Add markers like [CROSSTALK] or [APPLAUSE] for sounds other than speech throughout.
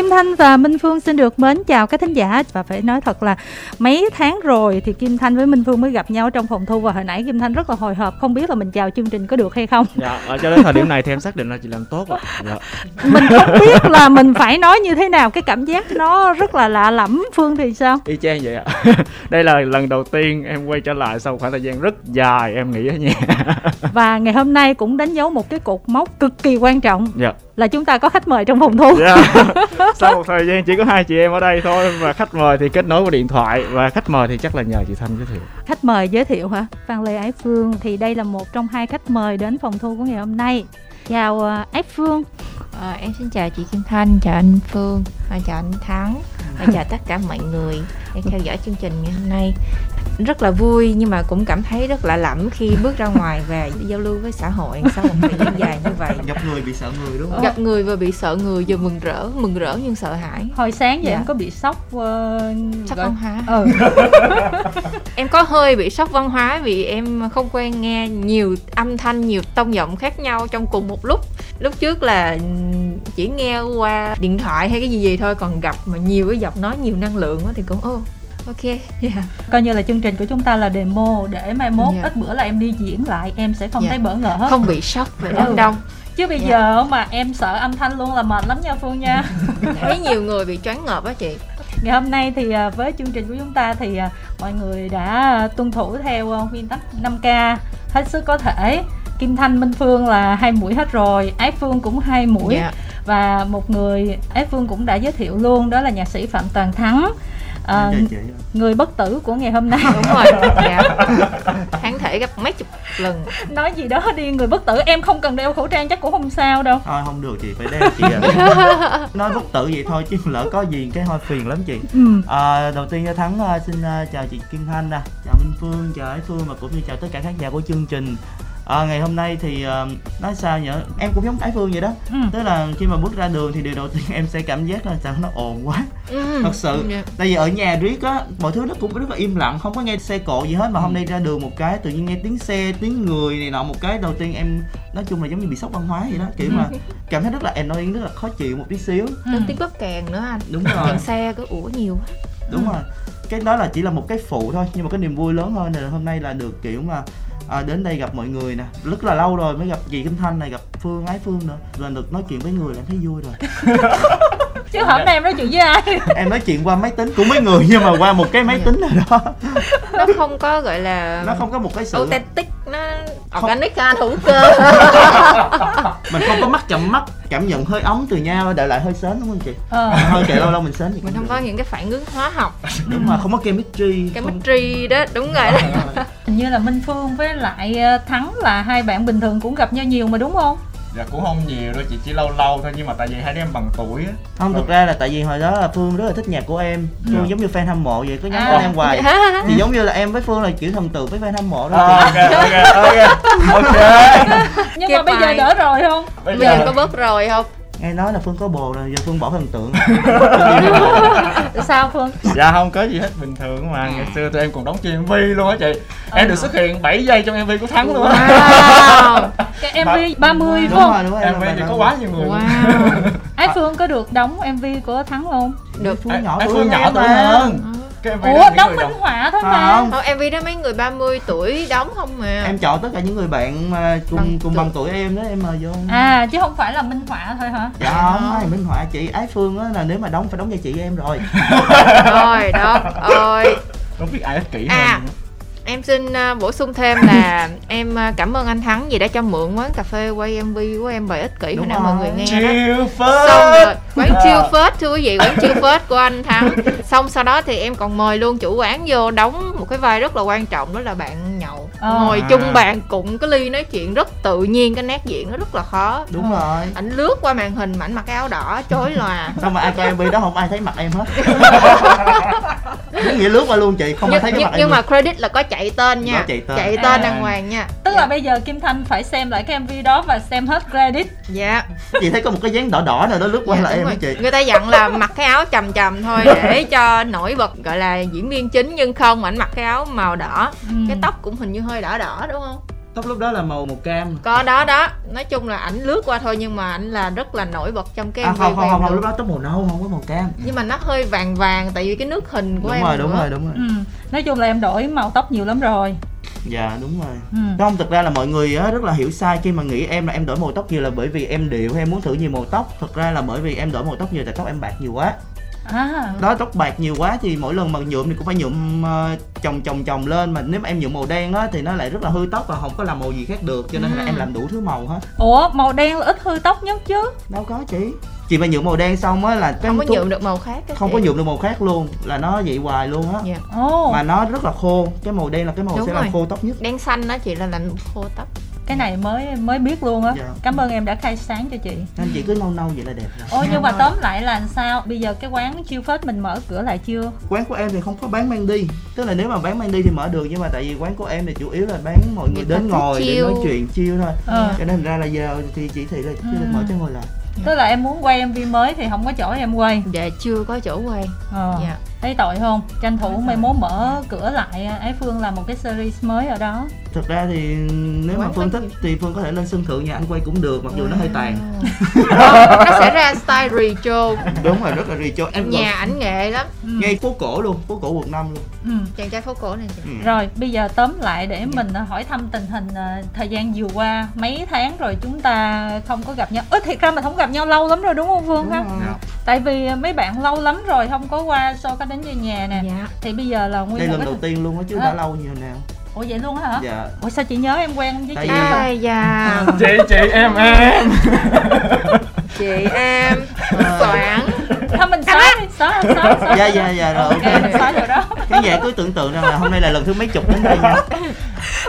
Kim Thanh và Minh Phương xin được mến chào các thính giả và phải nói thật là mấy tháng rồi thì Kim Thanh với Minh Phương mới gặp nhau trong phòng thu và hồi nãy Kim Thanh rất là hồi hộp không biết là mình chào chương trình có được hay không. Dạ, ở cho đến thời điểm này thì em xác định là chị làm tốt ạ. Dạ. [LAUGHS] Mình không biết là mình phải nói như thế nào cái cảm giác nó rất là lạ lẫm Phương thì sao? Y chang vậy ạ. [LAUGHS] Đây là lần đầu tiên em quay trở lại sau khoảng thời gian rất dài em nghỉ ở nhà. [LAUGHS] Và ngày hôm nay cũng đánh dấu một cái cột mốc cực kỳ quan trọng. Dạ. Là chúng ta có khách mời trong phòng thu. Dạ. Sau một thời gian chỉ có hai chị em ở đây thôi và khách mời thì kết nối qua điện thoại và khách mời thì chắc là nhờ chị Thanh giới thiệu. Khách mời giới thiệu hả? Phan Lê Ái Phương thì đây là một trong hai khách mời đến phòng thu của ngày hôm nay. Chào uh, Ái Phương. À, em xin chào chị Kim Thanh, chào anh Phương, và chào anh Thắng, và chào tất cả mọi người đang theo dõi chương trình ngày hôm nay. Rất là vui nhưng mà cũng cảm thấy rất lạ lẫm khi bước ra ngoài và giao lưu với xã hội sau một thời gian dài như vậy. gặp người bị sợ người đúng không Gặp người vừa bị sợ người vừa mừng rỡ, mừng rỡ nhưng sợ hãi. Hồi sáng giờ Dạ. em có bị sốc uh, Sốc gọi- văn hóa. Ừ. [LAUGHS] Em có hơi bị sốc văn hóa vì em không quen nghe nhiều âm thanh, nhiều tông giọng khác nhau trong cùng một lúc. Lúc trước là chỉ nghe qua điện thoại hay cái gì gì thôi, còn gặp mà nhiều cái giọng nói nhiều năng lượng á thì cũng ô ok, yeah. coi như là chương trình của chúng ta là demo để mai mốt Dạ. ít bữa là em đi diễn lại em sẽ không Dạ. thấy bỡ ngỡ không bị sốc về đám đông. chứ bây Dạ. giờ mà em sợ âm thanh luôn là mệt lắm nha phương nha [LAUGHS] Thấy nhiều người bị choáng ngợp á chị. ngày hôm nay thì à, với chương trình của chúng ta thì à, mọi người đã tuân thủ theo à, nguyên tắc 5k hết sức có thể Kim Thanh Minh Phương là hai mũi hết rồi Ái Phương cũng hai mũi Dạ. và một người Ái Phương cũng đã giới thiệu luôn đó là nhạc sĩ Phạm Toàn Thắng à, người bất tử của ngày hôm nay Đúng rồi. [LAUGHS] Dạ. Kháng thể gấp mấy chục lần. nói gì đó đi người bất tử em không cần đeo khẩu trang chắc cũng không sao đâu thôi không được chị phải đeo chị ạ [LAUGHS] nói bất tử vậy thôi chứ lỡ có gì cái hơi phiền lắm chị ừ. à, đầu tiên cho thắng à, xin à, chào chị kim thanh nè chào minh phương chào ái phương và cũng như chào tất cả khán giả của chương trình à, ngày hôm nay thì à, nói sao nhỉ em cũng giống ái phương vậy đó Ừ. tức là khi mà bước ra đường thì điều đầu tiên [LAUGHS] em sẽ cảm giác là sao nó ồn quá Ừ. thật sự Dạ. tại vì ở nhà riết á mọi thứ nó cũng rất là im lặng không có nghe xe cộ gì hết mà Ừ. hôm nay ra đường một cái tự nhiên nghe tiếng xe tiếng người này nọ một cái đầu tiên em nói chung là giống như bị sốc văn hóa vậy đó kiểu mà [LAUGHS] cảm thấy rất là annoying rất là khó chịu một tí xíu Ừ. Tiếng bóp kèn nữa anh. đúng rồi Kèn xe cứ ủa nhiều quá. đúng rồi cái đó là chỉ là một cái phụ thôi nhưng mà cái niềm vui lớn hơn là hôm nay là được kiểu mà à, đến đây gặp mọi người nè. Rất là lâu rồi mới gặp chị Kim Thanh này gặp Phương Ái Phương nữa. Là được nói chuyện với người là thấy vui rồi. [LAUGHS] Chứ hôm nay em nói chuyện với ai. [LAUGHS] Em nói chuyện qua máy tính của mấy người nhưng mà qua một cái máy tính nào đó. Nó không có gọi là nó không có một cái sự authentic nó organic anh hữu cơ. [LAUGHS] Mình không có mắt chậm mắt cảm nhận hơi ấm từ nhau đợi lại hơi sến đúng không chị? Ờ. hơi kệ lâu lâu mình sến thì mình không được. có những cái phản ứng hóa học. Đúng mà không có chemistry. Cái không... chemistry đó đúng rồi đó. Hình như là Minh Phương với lại ờ, Thắng là hai bạn bình thường cũng gặp nhau nhiều mà đúng không Dạ cũng không nhiều đâu chị chỉ lâu lâu thôi nhưng mà tại vì hai đứa em bằng tuổi á. không thực ra là tại vì hồi đó là phương rất là thích nhạc của em phương Dạ. giống như fan hâm mộ vậy cứ nhắn À. tin em hoài thì giống như là em với phương là kiểu thần tượng với fan hâm mộ đó À, ok ok ok ok. [LAUGHS] nhưng Kịp mà bây giờ bài. đỡ rồi không Bây bây giờ có bớt rồi không nghe nói là phương có bồ rồi giờ phương bỏ thần tượng [LAUGHS] sao Phương? Dạ không có gì hết bình thường mà. Ngày xưa tụi em còn đóng trên MV luôn á chị. Em được xuất hiện 7 giây trong MV của Thắng luôn á. wow. Cái MV 30 phải đúng không? rồi đúng rồi. Em MV thì có quá nhiều người. wow. [LAUGHS] Ái Phương có được đóng MV của Thắng không? Được. Phương nhỏ tuổi Phương nhỏ em tuổi hơn. Cái MV đó ủa những đóng minh họa thôi mà. không? Thôi MV đó mấy người 30 tuổi đóng không mà em chọn tất cả những người bạn mà cùng Bằng cùng tuổi. bằng tuổi em đó em mời vô. À chứ không phải là minh họa thôi hả? Dạ không ai minh họa chị ái phương á là nếu mà đóng phải đóng cho chị em rồi. Rồi đó ơi Không biết ai ích kỷ À. hơn. Em xin uh, bổ sung thêm là [LAUGHS] em uh, cảm ơn anh Thắng vì đã cho mượn quán cà phê quay MV của em bài ích kỷ hồi nãy mọi người nghe đó. Chill xong phết. rồi quán chiêu phết thưa quý vị quán chiêu phết của anh thắng. [LAUGHS] Xong sau đó thì em còn mời luôn chủ quán vô đóng một cái vai rất là quan trọng đó là bạn nhậu Ờ. ngồi À. chung bàn cụng cái ly nói chuyện rất tự nhiên cái nét diễn nó rất là khó đúng rồi ảnh lướt qua màn hình mà ảnh mặc cái áo đỏ chói lòa xong mà ai coi MV đó không ai thấy mặt em hết [LAUGHS] đúng nghĩa lướt qua luôn chị không ai thấy cái nhưng, mặt em nhưng luôn. mà credit là có chạy tên nha Có chạy tên. chạy À. tên đàng hoàng nha tức là bây giờ Kim Thanh phải xem lại cái MV đó và xem hết credit dạ chị thấy có một cái dáng đỏ đỏ nào đó lướt qua Dạ, là em rồi. á chị người ta dặn là mặc cái áo chầm chầm thôi [LAUGHS] để cho nổi bật gọi là diễn viên chính nhưng không ảnh mặc cái áo màu đỏ Ừ. cái tóc cũng hình như hơi đỏ đỏ đúng không? Tóc lúc đó là màu màu cam. Có đó đó. Nói chung là ảnh lướt qua thôi nhưng mà ảnh là rất là nổi bật trong cái à, không không không, không lúc đó tóc màu nâu không có màu cam. Nhưng mà nó hơi vàng vàng tại vì cái nước hình của đúng em rồi đúng nữa. rồi đúng rồi. Ừ. nói chung là em đổi màu tóc nhiều lắm rồi. Dạ đúng rồi. Ừ. không thực ra là mọi người á, rất là hiểu sai khi mà nghĩ em là em đổi màu tóc nhiều là bởi vì em điệu hay em muốn thử nhiều màu tóc. Thực ra là bởi vì em đổi màu tóc nhiều tại tóc em bạc nhiều quá à. Đó tóc bạc nhiều quá thì mỗi lần mà nhuộm thì cũng phải nhuộm ờ, chồng chồng chồng lên. Mà nếu mà em nhuộm màu đen á thì nó lại rất là hư tóc và không có làm màu gì khác được cho nên là Ừ. em làm đủ thứ màu hết. Ủa màu đen là ít hư tóc nhất chứ? Đâu có chị. Chị mà nhuộm màu đen xong á là cái không có thuốc- nhuộm được màu khác không chị. có nhuộm được màu khác luôn là nó vậy hoài luôn á. Dạ. ồ. Mà nó rất là khô. Cái màu đen là cái màu Đúng sẽ làm rồi. khô tóc nhất. Đen xanh đó chị là làm khô tóc cái này mới mới biết luôn á. Dạ. cảm ơn em đã khai sáng cho chị. Nên chị cứ nâu nâu vậy là đẹp rồi. Ôi nhưng mà tóm lại là sao? Bây giờ cái quán chiêu phết mình mở cửa lại chưa? Quán của em thì không có bán mang đi. Tức là nếu mà bán mang đi thì mở được nhưng mà tại vì quán của em thì chủ yếu là bán mọi người Người ta đến ngồi để chill. nói chuyện chiêu thôi. Ờ. Cho nên ra là giờ thì chỉ thị là chưa được Ừ. mở cho ngồi lại. Tức là em muốn quay mv mới thì không có chỗ em quay. Dạ chưa có chỗ quay. Ờ. Dạ thấy tội không? Tranh thủ mai mốt mở cửa lại ái phương làm một cái series mới ở đó. Thực ra thì nếu mà phương thích thì phương có thể lên sân thượng nhà anh quay cũng được mặc dù nó hơi tàn. Wow. nó sẽ ra style retro. Đúng rồi rất là retro. Em nhà ảnh nghệ lắm. Ừ. ngay phố cổ luôn phố cổ quận 5 luôn. Ừ. chàng trai phố cổ này chị. Ừ. Rồi bây giờ tóm lại để mình ờ, hỏi thăm tình hình ờ, thời gian vừa qua. Mấy tháng rồi chúng ta không có gặp nhau. Ơ thiệt ra mình không gặp nhau lâu lắm rồi đúng không Phương Đúng ha? Dạ. Tại vì ờ, mấy bạn lâu lắm rồi không có qua so có đến về nhà nè. dạ Thì bây giờ là nguyên đây lần cái đầu tiên luôn á chứ À. đã lâu như nào Ủa vậy luôn hả? dạ Ủa sao chị nhớ em quen với Tại chị? ai da chị chị em em [LAUGHS] chị em Ờ. soạn Thôi mình xóa đi, xóa xóa xóa. dạ dạ dạ rồi Ok, mình xóa rồi đó. khán giả cứ tưởng tượng rằng là hôm nay là lần thứ mấy chục đến đây nha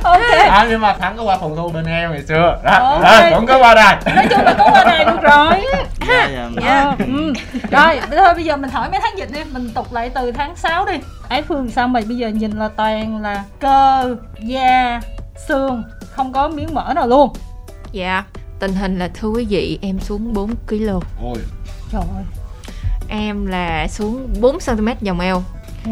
Ok. à, nhưng mà thắng có qua phòng thu bên em ngày xưa đó, Ok. đó cũng có qua đây Nói chung là có qua này được rồi. dạ dạ Ờ, ừ. Rồi, thôi bây giờ mình hỏi mấy tháng dịch đi, mình tục lại từ tháng 6 đi. Ái Phương sao mà bây giờ nhìn là toàn là cơ, da, xương, không có miếng mỡ nào luôn. dạ tình hình là thưa quý vị em xuống 4 kg ôi Trời ơi. em là xuống 4 cm vòng eo Ừ.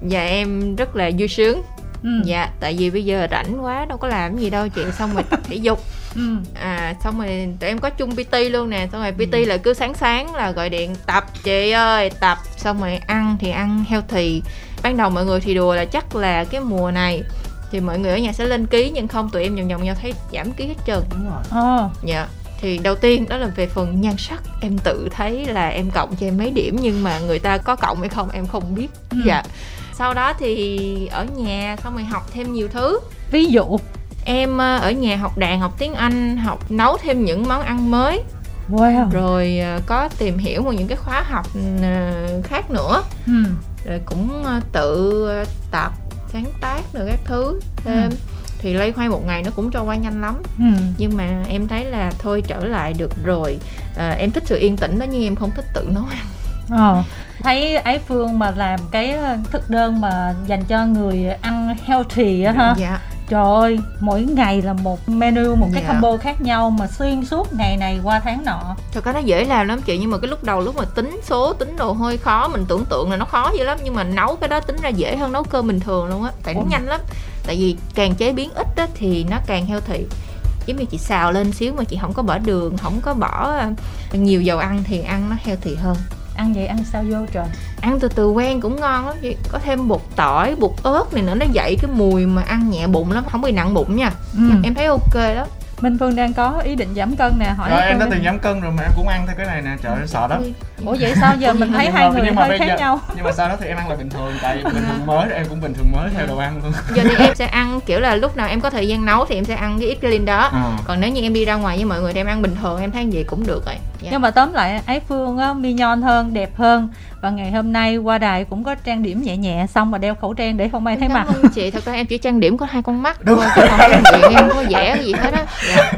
và em rất là vui sướng Ừ. dạ tại vì bây giờ rảnh quá đâu có làm gì đâu chị xong rồi tập thể dục [LAUGHS] Ừ. à xong rồi tụi em có chung PT luôn nè xong rồi PT là cứ sáng sáng là gọi điện tập chị ơi tập xong rồi ăn thì ăn healthy ban đầu mọi người thì đùa là chắc là cái mùa này thì mọi người ở nhà sẽ lên ký nhưng không tụi em vòng vòng nhau thấy giảm ký hết trơn đúng rồi Ờ. dạ thì đầu tiên đó là về phần nhan sắc em tự thấy là em cộng cho em mấy điểm nhưng mà người ta có cộng hay không em không biết Ừ. dạ sau đó thì ở nhà xong rồi học thêm nhiều thứ Ví dụ. em ờ, ở nhà học đàn học tiếng anh học nấu thêm những món ăn mới Wow. rồi ờ, có tìm hiểu một những cái khóa học ờ, khác nữa Ừ. rồi cũng tự tập sáng tác rồi các thứ thêm Ừ. thì lây hoay một ngày nó cũng trôi qua nhanh lắm Ừ. nhưng mà em thấy là thôi trở lại được rồi à, em thích sự yên tĩnh đó nhưng em không thích tự nấu ăn Ờ. Thấy Ái Phương mà làm cái thực đơn mà dành cho người ăn healthy á ha. dạ Trời ơi, mỗi ngày là một menu, một cái Dạ. combo khác nhau mà xuyên suốt ngày này qua tháng nọ. thật ra nó dễ làm lắm chị nhưng mà cái lúc đầu lúc mà tính số tính đồ hơi khó mình tưởng tượng là nó khó dữ lắm nhưng mà nấu cái đó tính ra dễ hơn nấu cơm bình thường luôn á tại nó Ủa? nhanh lắm tại vì càng chế biến ít á, thì nó càng healthy giống như chị xào lên xíu mà chị không có bỏ đường không có bỏ à, nhiều dầu ăn thì ăn nó healthy hơn Ăn vậy ăn sao vô trời? ăn từ từ quen cũng ngon lắm chị có thêm bột tỏi bột ớt này nữa nó dậy cái mùi mà ăn nhẹ bụng lắm không bị nặng bụng nha. Ừ. em thấy ok lắm Minh Phương đang có ý định giảm cân nè, hỏi rồi em đã từng giảm cân rồi mà em cũng ăn theo cái này nè trời ơi sợ lắm. Ủa vậy sao giờ mình thấy hai người nhưng mà hơi khác giờ- nhau? nhưng mà sau đó thì em ăn là bình thường tại [LAUGHS] bình thường mới em cũng bình thường mới theo đồ ăn luôn. Giờ thì em sẽ ăn kiểu là lúc nào em có thời gian nấu thì em sẽ ăn cái ít cái linh đó. Ờ. còn nếu như em đi ra ngoài với mọi người thì em ăn bình thường em thấy vậy cũng được rồi dạ. Nhưng mà tóm lại Ái Phương á, mi nhon hơn, đẹp hơn. Và ngày hôm nay qua đài cũng có trang điểm nhẹ nhẹ Xong mà đeo khẩu trang để không ai thấy mặt. chị. Thật ra em chỉ trang điểm có hai con mắt thôi chứ không có chuyện em không có vẽ cái gì hết á. Dạ.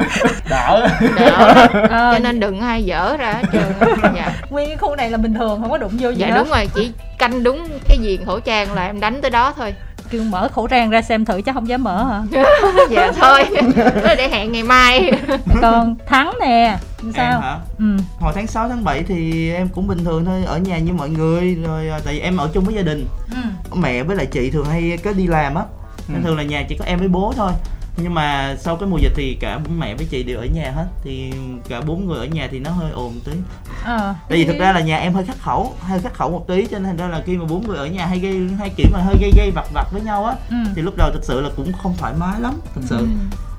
đỡ. Đỡ. Ờ, cho nên đừng ai dở ra hết trơn dạ. Nguyên cái khu này là bình thường, không có đụng vô gì dạ hết. đúng rồi. Chỉ canh đúng cái viền khẩu trang là em đánh tới đó thôi Kêu mở khẩu trang ra xem thử chứ không dám mở hả [LAUGHS] dạ thôi để hẹn ngày mai [LAUGHS] Còn Thắng nè Sao? em hả Ừ. hồi tháng 6 tháng 7 thì em cũng bình thường thôi ở nhà như mọi người rồi à, tại vì em ở chung với gia đình Ừ. mẹ với lại chị thường hay có đi làm á nên Ừ. thường là nhà chỉ có em với bố thôi nhưng mà sau cái mùa dịch thì cả bố mẹ với chị đều ở nhà hết. Thì cả bốn người ở nhà thì nó hơi ồn tí. Ờ tại vì thực ra là nhà em hơi khắc khẩu hơi khắc khẩu một tí cho nên thành ra là khi mà bốn người ở nhà hay gây hay kiểu mà hơi gây gây vặt vặt với nhau á ừ. thì lúc đầu thực sự là cũng không thoải mái lắm thực sự. Ừ.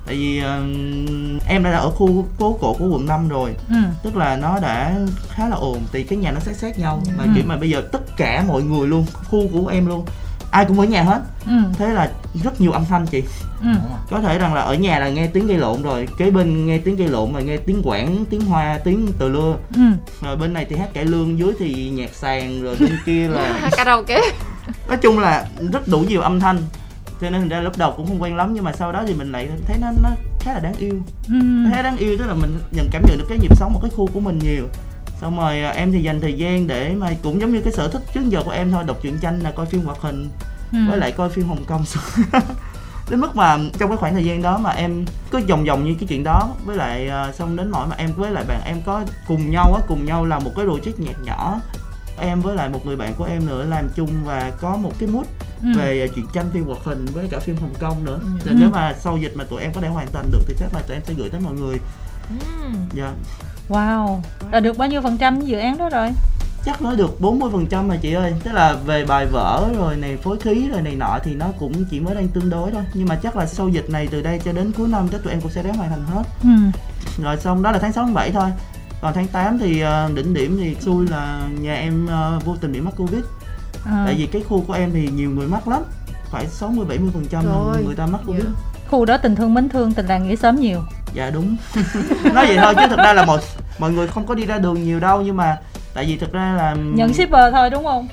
tại vì ờ, em đã ở khu phố cổ của quận 5 rồi. Ừ. Tức là nó đã khá là ồn thì cái nhà nó sát sát nhau. Mà Ừ. kiểu mà bây giờ tất cả mọi người luôn khu của em luôn ai cũng ở nhà hết. Ừ. Thế là rất nhiều âm thanh chị. Ừ. Có thể rằng là ở nhà là nghe tiếng gây lộn rồi kế bên nghe tiếng gây lộn rồi nghe tiếng quảng tiếng hoa tiếng từ lưa. Ừ. Rồi bên này thì hát cải lương dưới thì nhạc sàn rồi bên kia là [LAUGHS] karaoke nói chung là rất đủ nhiều âm thanh. Cho nên thành ra lúc đầu cũng không quen lắm nhưng mà sau đó thì mình lại thấy nó nó khá là đáng yêu. Ừ. Thấy đáng yêu tức là mình nhận cảm nhận được cái nhịp sống ở cái khu của mình nhiều xong rồi à, em thì dành thời gian để mà cũng giống như cái sở thích trước giờ của em thôi đọc truyện tranh là coi phim hoạt hình ừ. với lại coi phim hồng kông [LAUGHS] đến mức mà trong cái khoảng thời gian đó mà em cứ vòng vòng như cái chuyện đó với lại à, xong đến nỗi mà em với lại bạn em có cùng nhau á cùng nhau làm một cái project nhạc nhỏ em với lại một người bạn của em nữa làm chung và có một cái mood ừ. về à, truyện tranh phim hoạt hình với cả phim hồng kông nữa Ừ. thì Ừ. nếu mà sau dịch mà tụi em có thể hoàn thành được thì chắc là tụi em sẽ gửi tới mọi người Ừ. dạ. Wow. Là được bao nhiêu phần trăm dự án đó rồi? Chắc nói được 40% phần trăm mà chị ơi. Tức là về bài vở rồi này phối khí rồi này nọ thì nó cũng chỉ mới đang tương đối thôi. Nhưng mà chắc là sau dịch này từ đây cho đến cuối năm chắc tụi em cũng sẽ ráng hoàn thành hết. Ừ rồi xong đó là tháng 6 tháng 7 thôi. Còn tháng 8 thì ờ, đỉnh điểm thì xui là nhà em ờ, vô tình bị mắc covid. À. tại vì cái khu của em thì nhiều người mắc lắm. Phải 60 70 phần trăm người ta mắc covid. Dạ. Khu đó tình thương mến thương tình làng nghĩa sớm nhiều. Dạ đúng. [LAUGHS] Nói vậy thôi chứ thực ra là mọi mọi người không có đi ra đường nhiều đâu nhưng mà tại vì thực ra là nhận shipper thôi đúng không?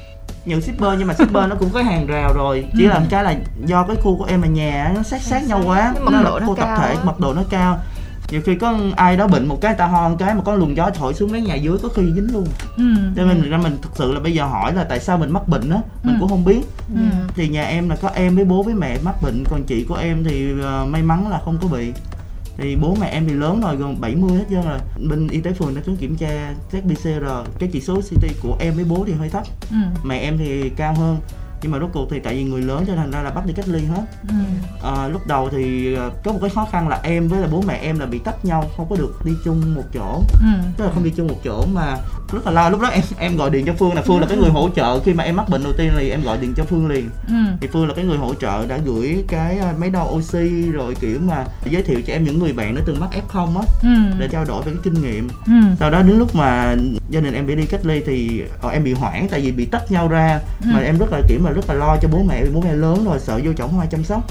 Nhận shipper nhưng mà shipper nó cũng có hàng rào rồi. Chỉ Ừ. là cái là do cái khu của em là nhà nó sát sát nhau quá. Nó là độ nó khu tập cao thể mật độ nó cao nhiều khi có ai đó bệnh một cái ta ho một cái mà có luồng gió thổi xuống mấy nhà dưới có khi dính luôn. Ừ. Cho nên thực ra mình thực sự là bây giờ hỏi là tại sao mình mắc bệnh á mình Ừ. cũng không biết. Ừ. Thì nhà em là có em với bố với mẹ mắc bệnh còn chị của em thì ờ, may mắn là không có bị. Thì bố mẹ em thì lớn rồi gần 70 hết trơn rồi. Bên y tế phường đã xuống kiểm tra test PCR cái chỉ số CT của em với bố thì hơi thấp. Ừ. Mẹ em thì cao hơn nhưng mà rốt cuộc thì tại vì người lớn cho nên ra là bắt đi cách ly hết. Ừ. À, lúc đầu thì ờ, có một cái khó khăn là em với là bố mẹ em là bị tách nhau không có được đi chung một chỗ. Ừ. Tức là không đi chung một chỗ mà rất là lo. Lúc đó em em gọi điện cho phương là phương là cái người hỗ trợ. Khi mà em mắc bệnh đầu tiên thì em gọi điện cho phương liền. Ừ. Thì phương là cái người hỗ trợ đã gửi cái ờ, máy đo oxy rồi kiểu mà giới thiệu cho em những người bạn đã từng mắc f0 á ừ. để trao đổi về cái kinh nghiệm. Ừ. Sau đó đến lúc mà gia đình em bị đi cách ly thì ờ, em bị hoảng tại vì bị tách nhau ra. Ừ. mà em rất là kiểu mà rất là lo cho bố mẹ vì bố mẹ lớn rồi sợ vô chồng không ai chăm sóc.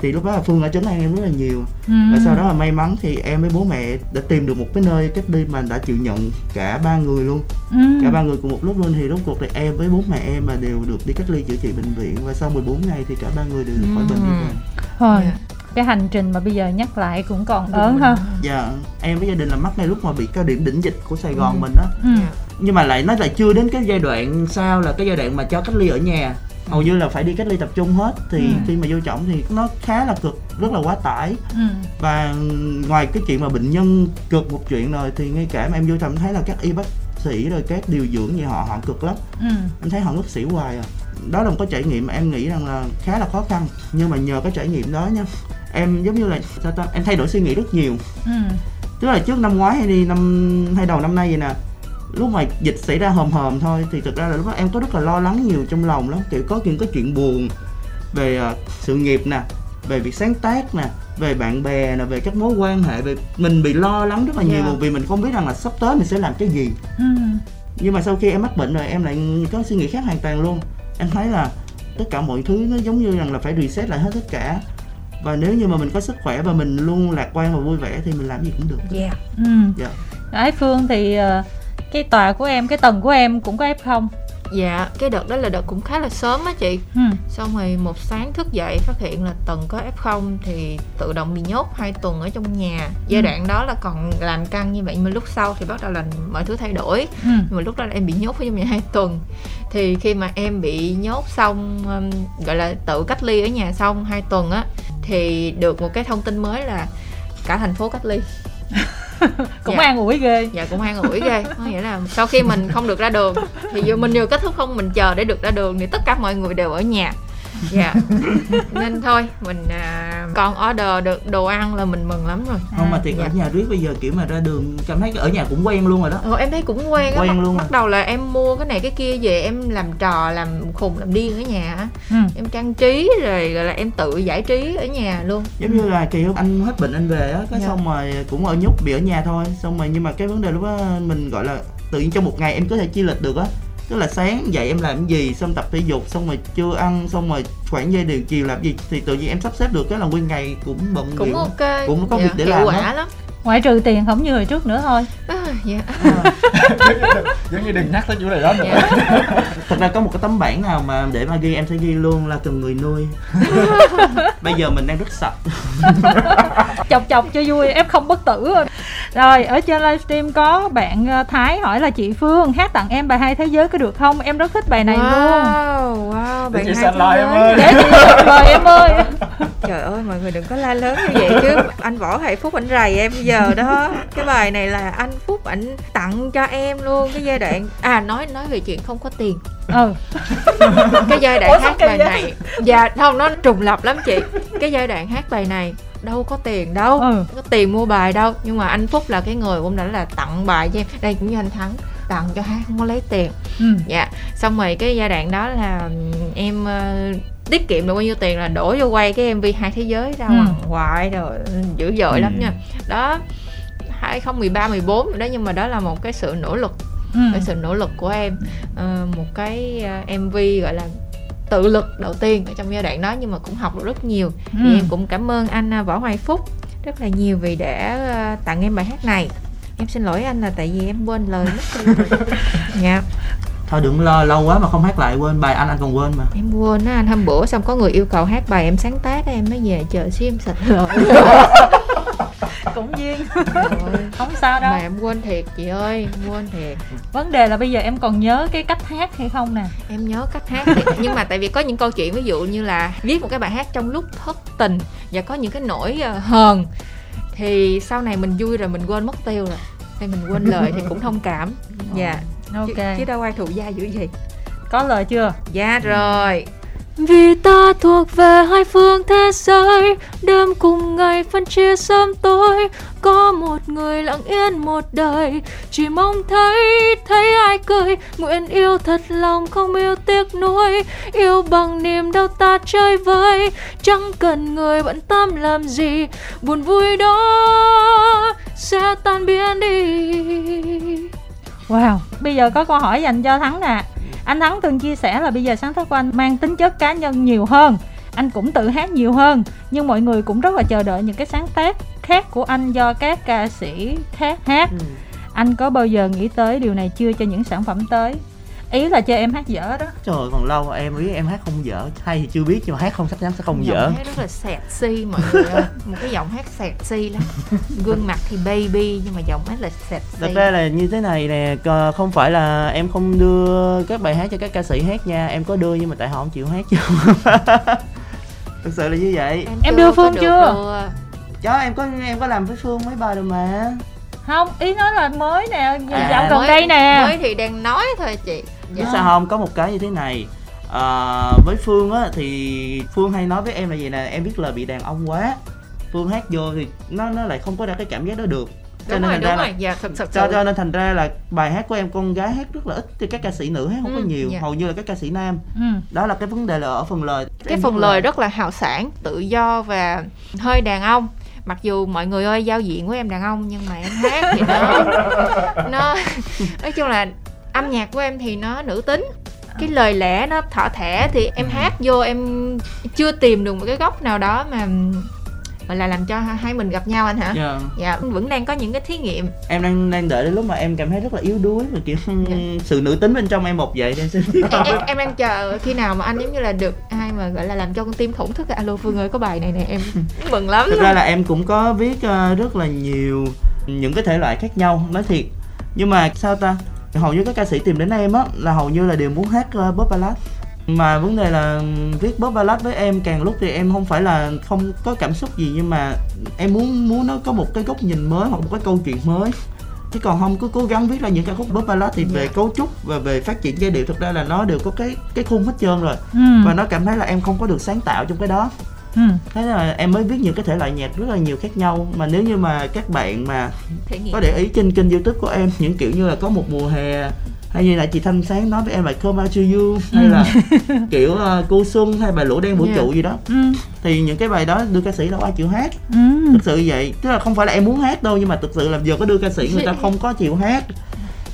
Thì lúc đó là phương đã trấn an em rất là nhiều. Ừ. Và sau đó là may mắn thì em với bố mẹ đã tìm được một cái nơi cách ly mà đã chịu nhận cả ba người luôn. Ừ. cả ba người cùng một lúc luôn. Thì rốt cuộc thì em với bố mẹ em mà đều được đi cách ly chữa trị bệnh viện. Và sau 14 ngày thì cả ba người đều được khỏi bệnh đi về thôi Dạ. cái hành trình mà bây giờ nhắc lại cũng còn ớn ha dạ em với gia đình là mắc ngay lúc mà bị cao điểm đỉnh dịch của sài gòn Ừ. mình đó ừ. Dạ. nhưng mà lại nó lại chưa đến cái giai đoạn sau là cái giai đoạn mà cho cách ly ở nhà hầu như là phải đi cách ly tập trung hết thì Ừ. khi mà vô trọng thì nó khá là cực rất là quá tải. Ừ. Và ngoài cái chuyện mà bệnh nhân cực một chuyện rồi thì ngay cả mà em vô trọng thấy là các y bác sĩ rồi các điều dưỡng gì họ họ cực lắm. Ừ. Em thấy họ ngất xỉu hoài à. Đó là một cái trải nghiệm mà em nghĩ rằng là khá là khó khăn. Nhưng mà nhờ cái trải nghiệm đó nha em giống như là sao ta em thay đổi suy nghĩ rất nhiều. Ừ. Tức là trước năm ngoái hay đi năm hay đầu năm nay vậy nè lúc mà dịch xảy ra hòm hòm thôi thì thực ra là lúc đó em có rất là lo lắng nhiều trong lòng lắm. Kiểu có những cái chuyện buồn về ờ, sự nghiệp nè về việc sáng tác nè về bạn bè nè về các mối quan hệ về mình bị lo lắng rất là nhiều Dạ. vì mình không biết rằng là sắp tới mình sẽ làm cái gì. Ừ. Nhưng mà sau khi em mắc bệnh rồi em lại có suy nghĩ khác hoàn toàn luôn. Em thấy là tất cả mọi thứ nó giống như rằng là phải reset lại hết tất cả. Và nếu như mà mình có sức khỏe và mình luôn lạc quan và vui vẻ thì mình làm gì cũng được. Dạ. ừ. Dạ. Ái Phương thì ờ, cái tòa của em cái tầng của em cũng có f không? Dạ, cái đợt đó là đợt cũng khá là sớm á chị. Ừ. Xong rồi một sáng thức dậy phát hiện là tầng có F0 Thì tự động bị nhốt 2 tuần ở trong nhà. Giai Ừ. đoạn đó là còn làm căng như vậy Nhưng mà lúc sau thì bắt đầu là mọi thứ thay đổi. Ừ. Nhưng mà lúc đó là em bị nhốt ở trong nhà 2 tuần. Thì khi mà em bị nhốt xong um, Gọi là tự cách ly ở nhà xong 2 tuần á Thì được một cái thông tin mới là Cả thành phố cách ly [LAUGHS] [LAUGHS] cũng Dạ. an ủi ghê. Dạ cũng an ủi ghê. Có nghĩa là sau khi mình không được ra đường thì vừa mình vừa kết thúc không mình chờ để được ra đường thì tất cả mọi người đều ở nhà dạ nên thôi mình à, còn order được đồ ăn là mình mừng lắm rồi không mà thiệt dạ. ở nhà riết bây giờ kiểu mà ra đường cảm thấy ở nhà cũng quen luôn rồi đó Ờ, em thấy cũng quen á Quen bắt, luôn bắt à. đầu là em mua cái này cái kia về em làm trò làm khùng làm điên ở nhà á ừ. em trang trí rồi gọi là em tự giải trí ở nhà luôn giống như là kỳ hôm anh hết bệnh anh về á cái Dạ. xong rồi cũng ở nhốt bị ở nhà thôi xong rồi nhưng mà cái vấn đề lúc đó mình gọi là tự nhiên trong một ngày em có thể chia lịch được á tức là sáng dậy em làm gì xong tập thể dục xong rồi trưa ăn xong rồi khoảng giai đoạn chiều làm gì thì tự nhiên em sắp xếp được cái là nguyên ngày cũng bận cũng bịu. ok dạ, cũng có việc để làm quả lắm ngoại trừ tiền không như hồi trước nữa thôi. À, dạ. [LAUGHS] giống như đừng nhắc tới chủ đề đó nữa. Dạ. [LAUGHS] thật ra có một cái tấm bảng nào mà để mà ghi em sẽ ghi luôn là cần người nuôi. [LAUGHS] Bây giờ mình đang rất sạch chọc chọc cho vui em không bất tử rồi. Rồi ở trên livestream có bạn ờ, Thái hỏi là chị Phương hát tặng em bài hai thế giới có được không? Em rất thích bài này luôn. wow, wow Để bạn chị hai thế lời em giới. ơi. để chị lời em ơi. Trời ơi mọi người đừng có la lớn như vậy chứ. Anh võ hạnh phúc anh rầy em bây giờ đó. Cái bài này là anh phúc ảnh tặng cho em luôn cái giai đoạn à nói nói về chuyện không có tiền. Ừ. Cái giai đoạn Ủa, hát bài vậy? này dạ không nó trùng lập lắm chị. Cái giai đoạn hát bài này đâu có tiền đâu Ừ. Có tiền mua bài đâu. Nhưng mà anh phúc là cái người cũng đã là tặng bài cho em. Đây cũng như anh thắng tặng cho hát không có lấy tiền. Ừ. Dạ xong rồi cái giai đoạn đó là ừm, em ờ, tiết kiệm được bao nhiêu tiền là đổ vô quay cái mv hai thế giới ra Ừ. hoàng hoại rồi ừ, dữ dội lắm Ừ. nha đó 2013 14 rồi đó nhưng mà đó là một cái sự nỗ lực ừ. cái sự nỗ lực của em. Ờ, một cái ờ, mv gọi là tự lực đầu tiên ở trong giai đoạn đó nhưng mà cũng học được rất nhiều. Ừ. thì em cũng cảm ơn anh ờ, võ hoài phúc rất là nhiều vì đã ờ, tặng em bài hát này. Em xin lỗi anh là tại vì em quên lời mất tiêu rồi. [LAUGHS] dạ. Thôi đừng lo lâu quá mà không hát lại quên bài anh anh còn quên mà. Em quên á anh hôm bữa xong có người yêu cầu hát bài em sáng tác em mới về chờ xí em sạch lời [LAUGHS] [LAUGHS] cũng duyên. Không sao đâu. Mà em quên thiệt chị ơi em quên thiệt. Vấn đề là bây giờ em còn nhớ cái cách hát hay không nè? Em nhớ cách hát thiệt. nhưng mà tại vì có những câu chuyện ví dụ như là viết một cái bài hát trong lúc thất tình và có những cái nỗi ờ, hờn thì sau này mình vui rồi mình quên mất tiêu rồi. Thì mình quên lời thì cũng thông cảm. Dạ. Ok chứ, chứ đâu ai thù gia dữ gì có lời chưa? Dạ rồi vì ta thuộc về hai phương thế giới Đêm cùng ngày phân chia sớm tối. Có một người lặng yên một đời Chỉ mong thấy, thấy ai cười. Nguyện yêu thật lòng không yêu tiếc nuối. Yêu bằng niềm đau ta chơi vơi. Chẳng cần người bận tâm làm gì Buồn vui đó sẽ tan biến đi. Wow bây giờ có câu hỏi dành cho thắng nè anh thắng từng chia sẻ là bây giờ sáng tác của anh mang tính chất cá nhân nhiều hơn. Anh cũng tự hát nhiều hơn nhưng mọi người cũng rất là chờ đợi những cái sáng tác khác của anh do các ca sĩ khác hát. Ừ. anh có bao giờ nghĩ tới điều này chưa cho những sản phẩm tới ý là cho em hát dở đó trời ơi, còn lâu em biết em hát không dở hay thì chưa biết nhưng mà hát không chắc chắn sẽ không dở giọng hát rất là sexy mọi người ơi một cái giọng hát sexy lắm [LAUGHS] gương mặt thì baby nhưng mà giọng hát là sexy Thật ra là như thế này nè, không phải là em không đưa các bài hát cho các ca sĩ hát nha, em có đưa nhưng mà tại họ không chịu hát chứ. [LAUGHS] Thực sự là như vậy. Em chưa đưa Phương chưa? đưa. Chó em có em có làm với Phương mấy bài rồi mà. không ý nói là mới nè À, dạo gần mới- đây nè mới thì đang nói thôi chị Biết Dạ. sao không? Có một cái như thế này. À, với Phương á thì Phương hay nói với em là vậy nè, em biết lời bị đàn ông quá. Phương hát vô thì nó nó lại không có ra cái cảm giác đó được. đúng rồi thành đúng ra rồi là dạ thật thật cho cho nên thành ra là bài hát của em con gái hát rất là ít thì các ca sĩ nữ hát không có Ừ, nhiều dạ. hầu như là các ca sĩ nam ừ. đó là cái vấn đề là ở phần lời cái Em phần lời là- rất là hào sản tự do và hơi đàn ông mặc dù mọi người ơi giao diện của em đàn ông nhưng mà em hát thì nó [LAUGHS] nó nói chung là âm nhạc của em thì nó nữ tính. Cái lời lẽ nó thỏ thẻ thì em hát vô em chưa tìm được một cái góc nào đó mà gọi là làm cho hai mình gặp nhau anh hả? Dạ. dạ vẫn đang có những cái thí nghiệm. Em đang đang đợi đến lúc mà em cảm thấy rất là yếu đuối và kiểu Dạ. sự nữ tính bên trong em một vậy em sẽ em, em, em đang chờ khi nào mà anh giống như là được ai mà gọi là làm cho con tim thổn thức alo phương ơi có bài này nè em mừng lắm. Thực ra là em cũng có viết ờ, rất là nhiều những cái thể loại khác nhau nói thiệt. Nhưng mà sao ta hầu như các ca sĩ tìm đến em á là hầu như là đều muốn hát uh, pop ballad mà vấn đề là viết pop ballad với em càng lúc thì em không phải là không có cảm xúc gì nhưng mà em muốn muốn nó có một cái góc nhìn mới hoặc một cái câu chuyện mới chứ còn không cứ cố gắng viết ra những ca khúc pop ballad thì về Dạ. cấu trúc và về phát triển giai điệu thực ra là nó đều có cái cái khung hết trơn rồi ừ. và nó cảm thấy là em không có được sáng tạo trong cái đó ừ. thế là em mới viết những cái thể loại nhạc rất là nhiều khác nhau mà nếu như mà các bạn mà có để ý trên kênh youtube của em những kiểu như là có một mùa hè hay như là chị thanh sáng nói với em là come out to you hay Ừ. là kiểu uh, cô xuân hay bài lũ đen vũ Yeah. trụ gì đó Ừ. thì những cái bài đó đưa ca sĩ đâu ai chịu hát Ừ. thực sự vậy tức là không phải là em muốn hát đâu nhưng mà thực sự là giờ có đưa ca sĩ người ta không có chịu hát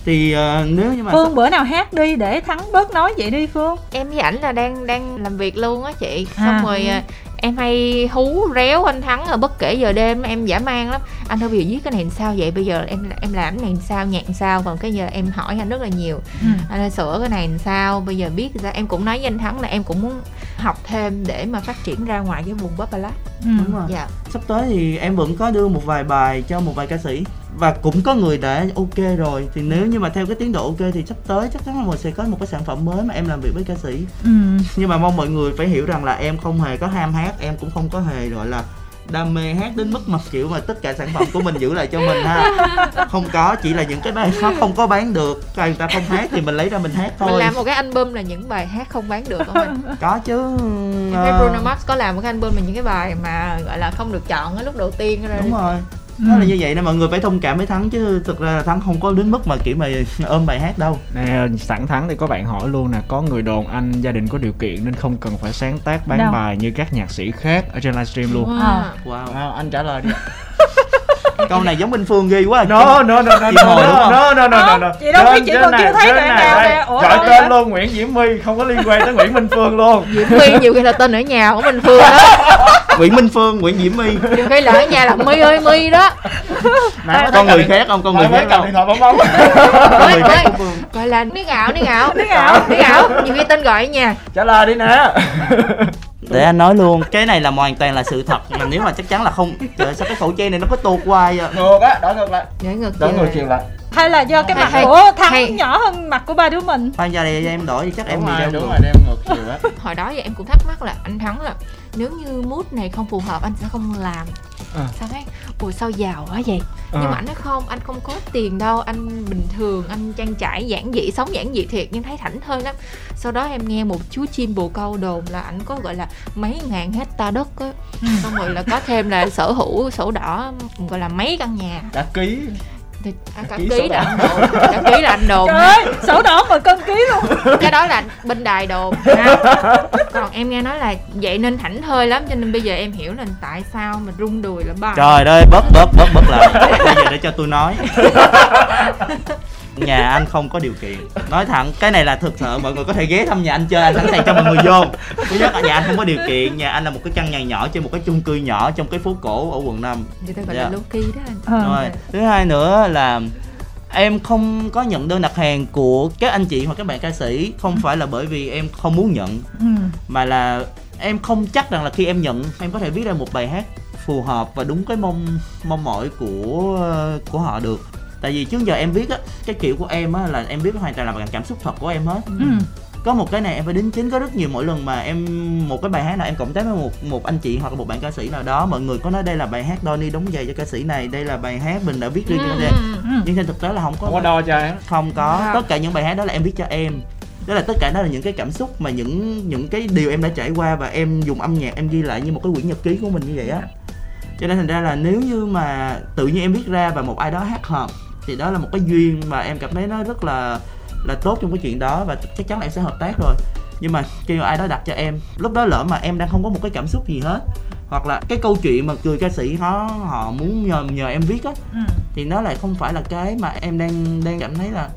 thì ờ, nếu như mà Phương bữa nào hát đi để thắng bớt nói vậy đi Phương em với ảnh là đang đang làm việc luôn á chị À. xong rồi à, em hay hú réo anh thắng ở bất kể giờ đêm em dã man lắm. Anh ơi bây giờ viết cái này làm sao vậy? Bây giờ em em làm cái này làm sao nhạc làm sao? Còn cái giờ em hỏi anh rất là nhiều. Ừ. anh ơi sửa cái này làm sao? Bây giờ biết ra em cũng nói với anh thắng là em cũng muốn học thêm để mà phát triển ra ngoài cái vùng ballad Ừ. đúng rồi. Dạ. Sắp tới thì em vẫn có đưa một vài bài cho một vài ca sĩ và cũng có người đã ok rồi. Thì nếu như mà theo cái tiến độ ok thì sắp tới chắc chắn là mình sẽ có một cái sản phẩm mới mà em làm việc với ca sĩ. Ừ. nhưng mà mong mọi người phải hiểu rằng là em không hề có ham hát em cũng không có hề gọi là đam mê hát đến mức mà kiểu mà tất cả sản phẩm của mình giữ lại cho mình ha. [LAUGHS] Không có chỉ là những cái bài nó không có bán được. Coi người ta không hát thì mình lấy ra mình hát mình thôi. làm một cái album là những bài hát không bán được không anh? Có chứ. Em thấy Bruno Mars có làm một cái album là những cái bài mà gọi là không được chọn ở lúc đầu tiên rồi. Đúng rồi Ừ. nó là như vậy nên mọi người phải thông cảm với thắng chứ thực ra là thắng không có đến mức mà kiểu mà ôm bài hát đâu. Nè, sẵn thắng thì có bạn hỏi luôn nè có người đồn anh gia đình có điều kiện nên không cần phải sáng tác bán Đâu? bài như các nhạc sĩ khác ở trên livestream luôn. À. wow. À, anh trả lời đi. [LAUGHS] Câu này giống Minh Phương ghi quá. No no no no Chị Hồ đúng no no no no no no. Chị đâu biết, Trên- chị còn này- chưa thấy trên đoạn này, nào nè. Gọi tên luôn Nguyễn Diễm My không có liên quan tới Nguyễn Minh Phương luôn. Diễm My nhiều khi là tên ở nhà của mình Phương đó [LAUGHS] Nguyễn Minh Phương Nguyễn Diễm My. Khi là ở nhà là My ơi My đó. Nè, con người khác không con người khác đâu điện thoại bấm bấm. Con người khác gọi là nước ảo nước ảo. Nước ảo. nước ảo nhiều khi tên gọi ở nhà. Trả lời đi nè. Để anh nói luôn cái này là hoàn toàn là sự thật mà nếu mà chắc chắn là không trời ơi, sao cái khẩu trang này nó có tuột hoài à ngược á đổi ngược lại. Để ngược đổi ngược lại. chiều lại. Hay là do cái Hay- mặt hay- của Thắng hay. nhỏ hơn mặt của ba đứa mình? Khoan ra đây em đổi thì chắc em đúng bị rồi đúng rồi đem ngược chiều á. Hồi đó thì em cũng thắc mắc là anh thắng là nếu như mood này không phù hợp anh sẽ không làm. À. sao thấy? Ủa sao giàu quá vậy? Nhưng À. mà anh nói không anh không có tiền đâu anh bình thường anh trang trải giản dị sống giản dị thiệt nhưng thấy thảnh thơi lắm. Sau đó em nghe một chú chim bồ câu đồn là anh có gọi là mấy ngàn hecta đất á. Xong rồi là có thêm là sở hữu sổ đỏ gọi là mấy căn nhà. Đã ký thì à, cả Ký ký là anh đồn cả ký là anh đồn. Trời ơi sổ đỏ mà cân ký luôn. Cái đó là bên đài đồn. Ha. còn em nghe nói là vậy nên thảnh thơi lắm cho nên bây giờ em hiểu là tại sao mà rung đùi là ba trời ơi bớt bớt bớt bớt lại bây giờ để cho tôi nói [LAUGHS] nhà anh không có điều kiện nói thẳng cái này là thực sự mọi người có thể ghé thăm nhà anh chơi anh sẵn sàng cho mọi người vô thứ nhất là nhà anh không có điều kiện nhà anh là một cái căn nhà nhỏ trên một cái chung cư nhỏ trong cái phố cổ ở quận 5 người ta gọi Dạ. là key đó anh Ờ. rồi thứ hai nữa là em không có nhận đơn đặt hàng của các anh chị hoặc các bạn ca sĩ không phải là bởi vì em không muốn nhận ừ. mà là em không chắc rằng là khi em nhận em có thể viết ra một bài hát phù hợp và đúng cái mong mong mỏi của của họ được tại vì trước giờ em viết á cái kiểu của em á là em viết hoàn toàn là bằng cảm xúc thật của em hết. Ừ. có một cái này em phải đính chính có rất nhiều mỗi lần mà em một cái bài hát nào em cộng tác với một một anh chị hoặc là một bạn ca sĩ nào đó mọi người có nói đây là bài hát Donny đóng giày cho ca sĩ này đây là bài hát mình đã viết riêng cho Ừ, ca ừ, ừ. Nhưng trên thực tế là không có. Không có đo cho em. Không có. Tất cả những bài hát đó là em viết cho em. Đó là tất cả đó là những cái cảm xúc mà những những cái điều em đã trải qua và em dùng âm nhạc em ghi lại như một cái quyển nhật ký của mình như vậy á. Cho nên thành ra là nếu như mà tự nhiên em viết ra và một ai đó hát hợp thì đó là một cái duyên mà em cảm thấy nó rất là là tốt trong cái chuyện đó và chắc chắn là em sẽ hợp tác rồi. Nhưng mà khi mà ai đó đặt cho em lúc đó lỡ mà em đang không có một cái cảm xúc gì hết hoặc là cái câu chuyện mà người ca sĩ họ họ muốn nhờ nhờ em viết á Ừ. thì nó lại không phải là cái mà em đang đang cảm thấy là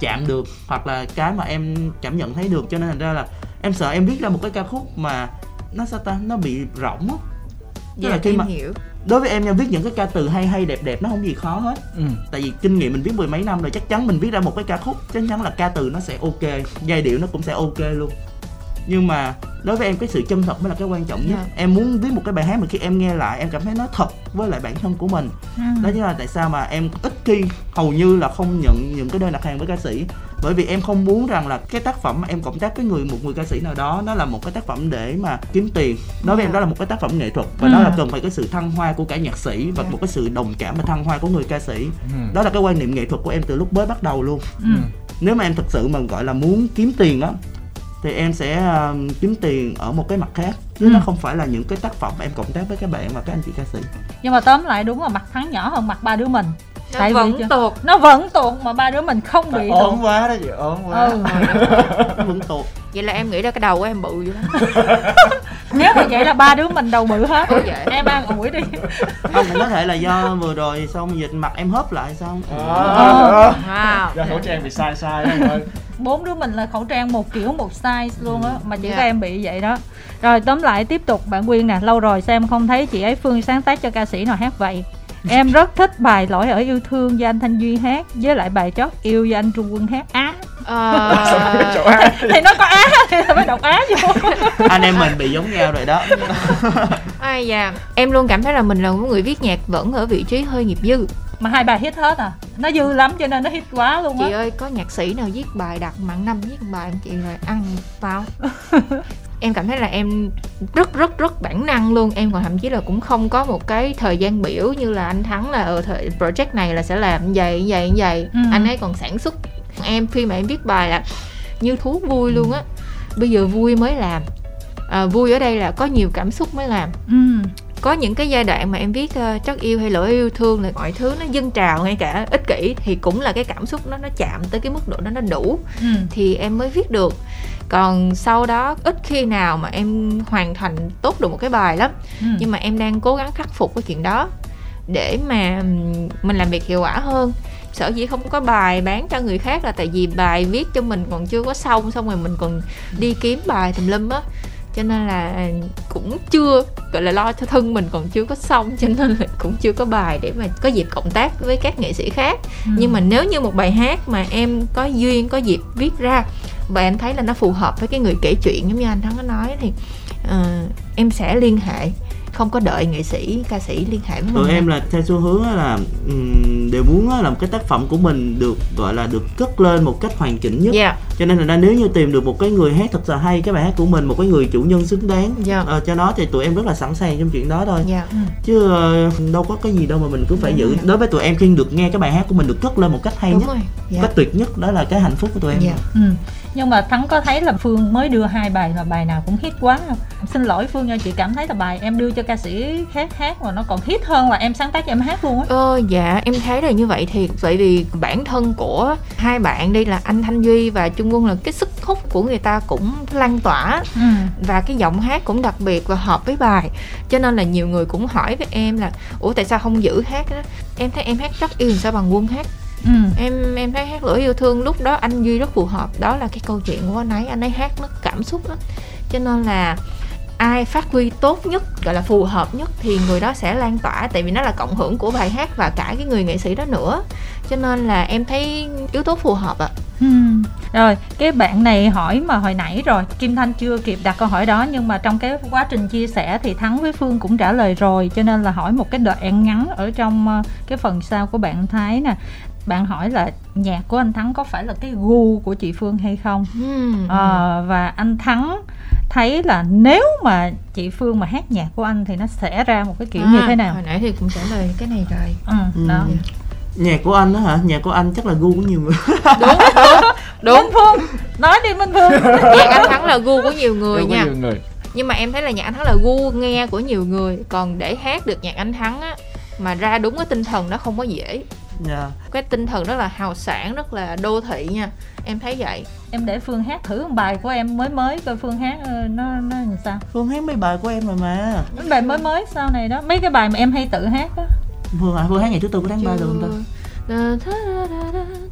chạm được hoặc là cái mà em cảm nhận thấy được. Cho nên thành ra là em sợ em viết ra một cái ca khúc mà nó sao ta nó bị rỗng á. Tức là dạ khi em mà- hiểu đối với em nha viết những cái ca từ hay hay đẹp đẹp nó không gì khó hết ừ. tại vì kinh nghiệm mình viết mười mấy năm rồi chắc chắn mình viết ra một cái ca khúc chắc chắn là ca từ nó sẽ ok giai điệu nó cũng sẽ ok luôn nhưng mà đối với em cái sự chân thật mới là cái quan trọng nhất Dạ. em muốn viết một cái bài hát mà khi em nghe lại em cảm thấy nó thật với lại bản thân của mình Ừ. đó chính là tại sao mà em ít khi hầu như là không nhận những cái đơn đặt hàng với ca sĩ bởi vì em không muốn rằng là cái tác phẩm mà em cộng tác với người một người ca sĩ nào đó nó là một cái tác phẩm để mà kiếm tiền đối với em đó là một cái tác phẩm nghệ thuật và Ừ. đó là cần phải cái sự thăng hoa của cả nhạc sĩ và Dạ. một cái sự đồng cảm và thăng hoa của người ca sĩ Ừ. đó là cái quan niệm nghệ thuật của em từ lúc mới bắt đầu luôn Ừ. nếu mà em thật sự mà gọi là muốn kiếm tiền á thì em sẽ um, kiếm tiền ở một cái mặt khác. Chứ Ừ. nó không phải là những cái tác phẩm em cộng tác với các bạn và các anh chị ca sĩ. Nhưng mà tóm lại đúng là mặt thắng nhỏ hơn mặt ba đứa mình. Nó Tại vì vẫn tuột. Nó vẫn tuột mà ba đứa mình không bị tuột. ốm quá đó chị ốm quá. Ừ. [LAUGHS] vẫn tuột vậy là em nghĩ là cái đầu của em bự vậy đó [LAUGHS] nếu mà vậy là ba đứa mình đầu bự hết. Ủa vậy? em ăn ủi đi. Không cũng có thể là do vừa rồi xong dịch mặt em hớp lại xong. Ờ. wow. Do khẩu trang bị sai sai ơi. Bốn đứa mình là khẩu trang một kiểu một size luôn á mà chỉ Dạ. có em bị vậy đó. Rồi tóm lại tiếp tục bạn quyên nè lâu rồi xem không thấy chị ấy phương sáng tác cho ca sĩ nào hát vậy. Em rất thích bài lỗi ở yêu thương do anh thanh duy hát với lại bài chót yêu do anh trung quân hát. Á Ờ, chỗ ai [LAUGHS] thì nó có á thì phải đọc á vô. [LAUGHS] Anh em mình bị giống nhau rồi đó. [LAUGHS] Ai da em luôn cảm thấy là mình là một người viết nhạc vẫn ở vị trí hơi nghiệp dư. Mà hai bài hit hết à? Nó dư lắm cho nên nó hit quá luôn chị á ơi có nhạc sĩ nào viết bài đặt mạng năm viết bài chị? Rồi ăn tao. Em cảm thấy là em rất rất rất bản năng luôn. Em còn thậm chí là cũng không có một cái thời gian biểu như là anh thắng là ở thời project này là sẽ làm như vậy như vậy như vậy. Ừ. anh ấy còn sản xuất em khi mà em viết bài là như thú vui luôn á. Bây giờ vui mới làm. À, vui ở đây là có nhiều cảm xúc mới làm. Ừ. Có những cái giai đoạn mà em viết uh, chất yêu hay lỗi yêu thương là mọi thứ nó dâng trào ngay cả ích kỷ thì cũng là cái cảm xúc nó nó chạm tới cái mức độ đó nó đủ ừ. thì em mới viết được. Còn sau đó ít khi nào mà em hoàn thành tốt được một cái bài lắm. Ừ. nhưng mà em đang cố gắng khắc phục cái chuyện đó để mà mình làm việc hiệu quả hơn sở dĩ không có bài bán cho người khác là tại vì bài viết cho mình còn chưa có xong xong rồi mình còn đi kiếm bài tùm lum á cho nên là cũng chưa gọi là lo cho thân mình còn chưa có xong cho nên là cũng chưa có bài để mà có dịp cộng tác với các nghệ sĩ khác Ừ. nhưng mà nếu như một bài hát mà em có duyên có dịp viết ra và em thấy là nó phù hợp với cái người kể chuyện giống như anh thắng có nói thì ờ, em sẽ liên hệ không có đợi nghệ sĩ ca sĩ liên hệ với mình tụi em là theo xu hướng á là ừm, đều muốn á là một cái tác phẩm của mình được gọi là được cất lên một cách hoàn chỉnh nhất. Dạ. Cho nên là nếu như tìm được một cái người hát thật là hay cái bài hát của mình một cái người chủ nhân xứng đáng Dạ. ờ, cho nó thì tụi em rất là sẵn sàng trong chuyện đó thôi. Dạ. Chứ ờ, đâu có cái gì đâu mà mình cứ phải Đúng giữ. rồi. đối với tụi em khi được nghe cái bài hát của mình được cất lên một cách hay đúng nhất rồi. Dạ. cách tuyệt nhất đó là cái hạnh phúc của tụi em. Dạ. Ừ. Nhưng mà Thắng có thấy là Phương mới đưa hai bài mà bài nào cũng hit quá không? Xin lỗi Phương nha, chị cảm thấy là bài em đưa cho ca sĩ khác hát mà nó còn hit hơn là em sáng tác cho em hát luôn á. Ờ, dạ em thấy là như vậy thiệt Bởi vì bản thân của hai bạn đi là anh Thanh Duy và Trung Quân là cái sức hút của người ta cũng lan tỏa Ừ. và cái giọng hát cũng đặc biệt và hợp với bài cho nên là nhiều người cũng hỏi với em là ủa tại sao không giữ hát đó em thấy em hát rất yêu sao bằng quân hát Ừ. em em thấy hát lỗi yêu thương lúc đó anh duy rất phù hợp. Đó là cái câu chuyện của anh ấy. Anh ấy hát nó cảm xúc lắm. Cho nên là ai phát huy tốt nhất gọi là phù hợp nhất thì người đó sẽ lan tỏa. Tại vì nó là cộng hưởng của bài hát và cả cái người nghệ sĩ đó nữa. Cho nên là em thấy yếu tố phù hợp ạ. Ừ. Rồi, cái bạn này hỏi mà hồi nãy rồi, Kim Thanh chưa kịp đặt câu hỏi đó nhưng mà trong cái quá trình chia sẻ thì Thắng với Phương cũng trả lời rồi. Cho nên là hỏi một cái đoạn ngắn ở trong ờ, cái phần sau của bạn Thái nè. Bạn hỏi là nhạc của anh Thắng có phải là cái gu của chị Phương hay không? Ừm. Ờ, và anh Thắng thấy là nếu mà chị Phương mà hát nhạc của anh thì nó sẽ ra một cái kiểu như À, thế nào? hồi nãy thì cũng trả lời cái này rồi Ừ, Ừ. đó. nhạc của anh đó hả nhạc của anh chắc là gu của nhiều người đúng đúng đúng Minh Phương, nói đi Minh Phương. nhạc anh thắng là gu của nhiều người Đúng có nha nhiều người nhưng mà em thấy là nhạc anh thắng là gu nghe của nhiều người còn để hát được nhạc anh thắng á mà ra đúng cái tinh thần đó không có dễ Dạ. cái tinh thần rất là hào sản rất là đô thị nha em thấy vậy em để Phương hát thử một bài của em mới mới coi Phương hát ờ, nó nó làm sao? Phương hát mấy bài của em rồi mà Mấy bài mới mới sau này đó, mấy cái bài mà em hay tự hát á. Phương à, Phương hát ngày thứ tư của tháng ba được không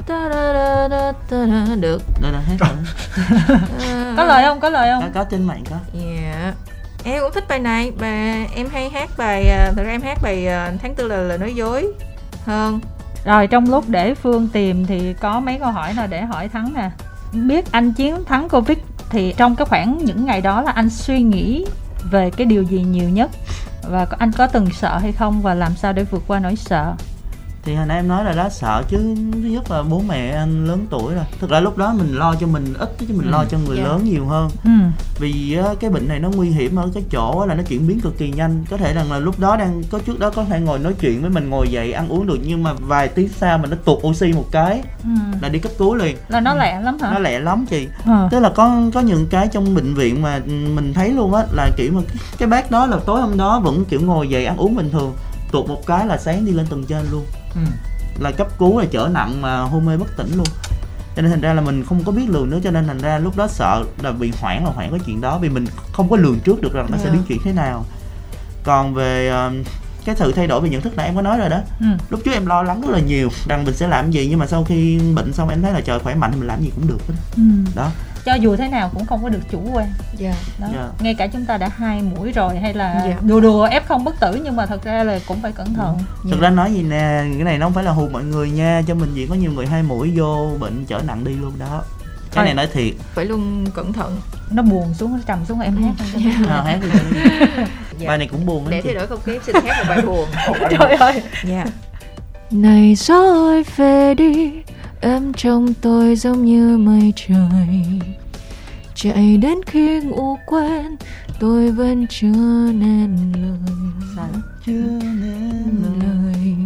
ta được Đây là hát rồi Có lời không? Có lời có, không? có trên mạng có dạ em cũng thích bài này và em hay hát bài à, thật ra em hát bài à, tháng tư là lời nói dối hơn rồi, trong lúc để Phương tìm thì có mấy câu hỏi nào để hỏi Thắng nè. Biết anh chiến, thắng Covid thì trong cái khoảng những ngày đó là anh suy nghĩ về cái điều gì nhiều nhất? Và anh có từng sợ hay không? Và làm sao để vượt qua nỗi sợ? Thì hồi nãy em nói là đó sợ chứ thứ nhất là bố mẹ anh lớn tuổi rồi. Thực ra lúc đó mình lo cho mình ít chứ mình Ừ. lo cho người Dạ. lớn nhiều hơn. Ừ. Vì cái bệnh này nó nguy hiểm ở cái chỗ là nó chuyển biến cực kỳ nhanh. Có thể rằng là lúc đó đang có trước đó có thể ngồi nói chuyện với mình ngồi dậy ăn uống được nhưng mà vài tiếng sau mình nó tụt oxy một cái ừ. là đi cấp cứu liền. Là nó lẹ lắm hả? Nó lẹ lắm chị. Ờ. tức là có có những cái trong bệnh viện mà mình thấy luôn á là kiểu mà cái, cái bác đó là tối hôm đó vẫn kiểu ngồi dậy ăn uống bình thường tụt một cái là sáng đi lên tầng trên luôn Ừ. là cấp cứu là trở nặng mà hôn mê bất tỉnh luôn. Cho nên thành ra là mình không có biết lường nữa cho nên thành ra lúc đó sợ là bị hoảng là hoảng cái chuyện đó vì mình không có lường trước được rằng nó sẽ Dạ. biến chuyển thế nào. Còn về ờ, cái sự thay đổi về nhận thức này em có nói rồi đó. Ừ. Lúc trước em lo lắng rất là nhiều rằng mình sẽ làm gì nhưng mà sau khi bệnh xong em thấy là trời khỏe mạnh thì mình làm gì cũng được hết. Ừ. Đó cho dù thế nào cũng không có được chủ quan. Dạ. Đó. Dạ. ngay cả chúng ta đã hai mũi rồi hay là Dạ. đùa đùa ép không bất tử nhưng mà thật ra là cũng phải cẩn thận. Thực ra nói gì nè cái này nó không phải là hù mọi người nha cho mình chỉ có nhiều người hai mũi vô bệnh trở nặng đi luôn đó. Cái Thôi. này nói thiệt. Phải luôn cẩn thận. Nó buồn xuống nó trầm xuống em hát. [LAUGHS] À, hát đi [LAUGHS] Dạ. bài này cũng buồn để thay đổi không khí xin hát một bài buồn. [LAUGHS] Trời ơi. Dạ. Này gió ơi về đi Em trong tôi giống như mây trời. Chạy đến khi ngủ quên Tôi vẫn chưa nên lời. Chưa nên lời.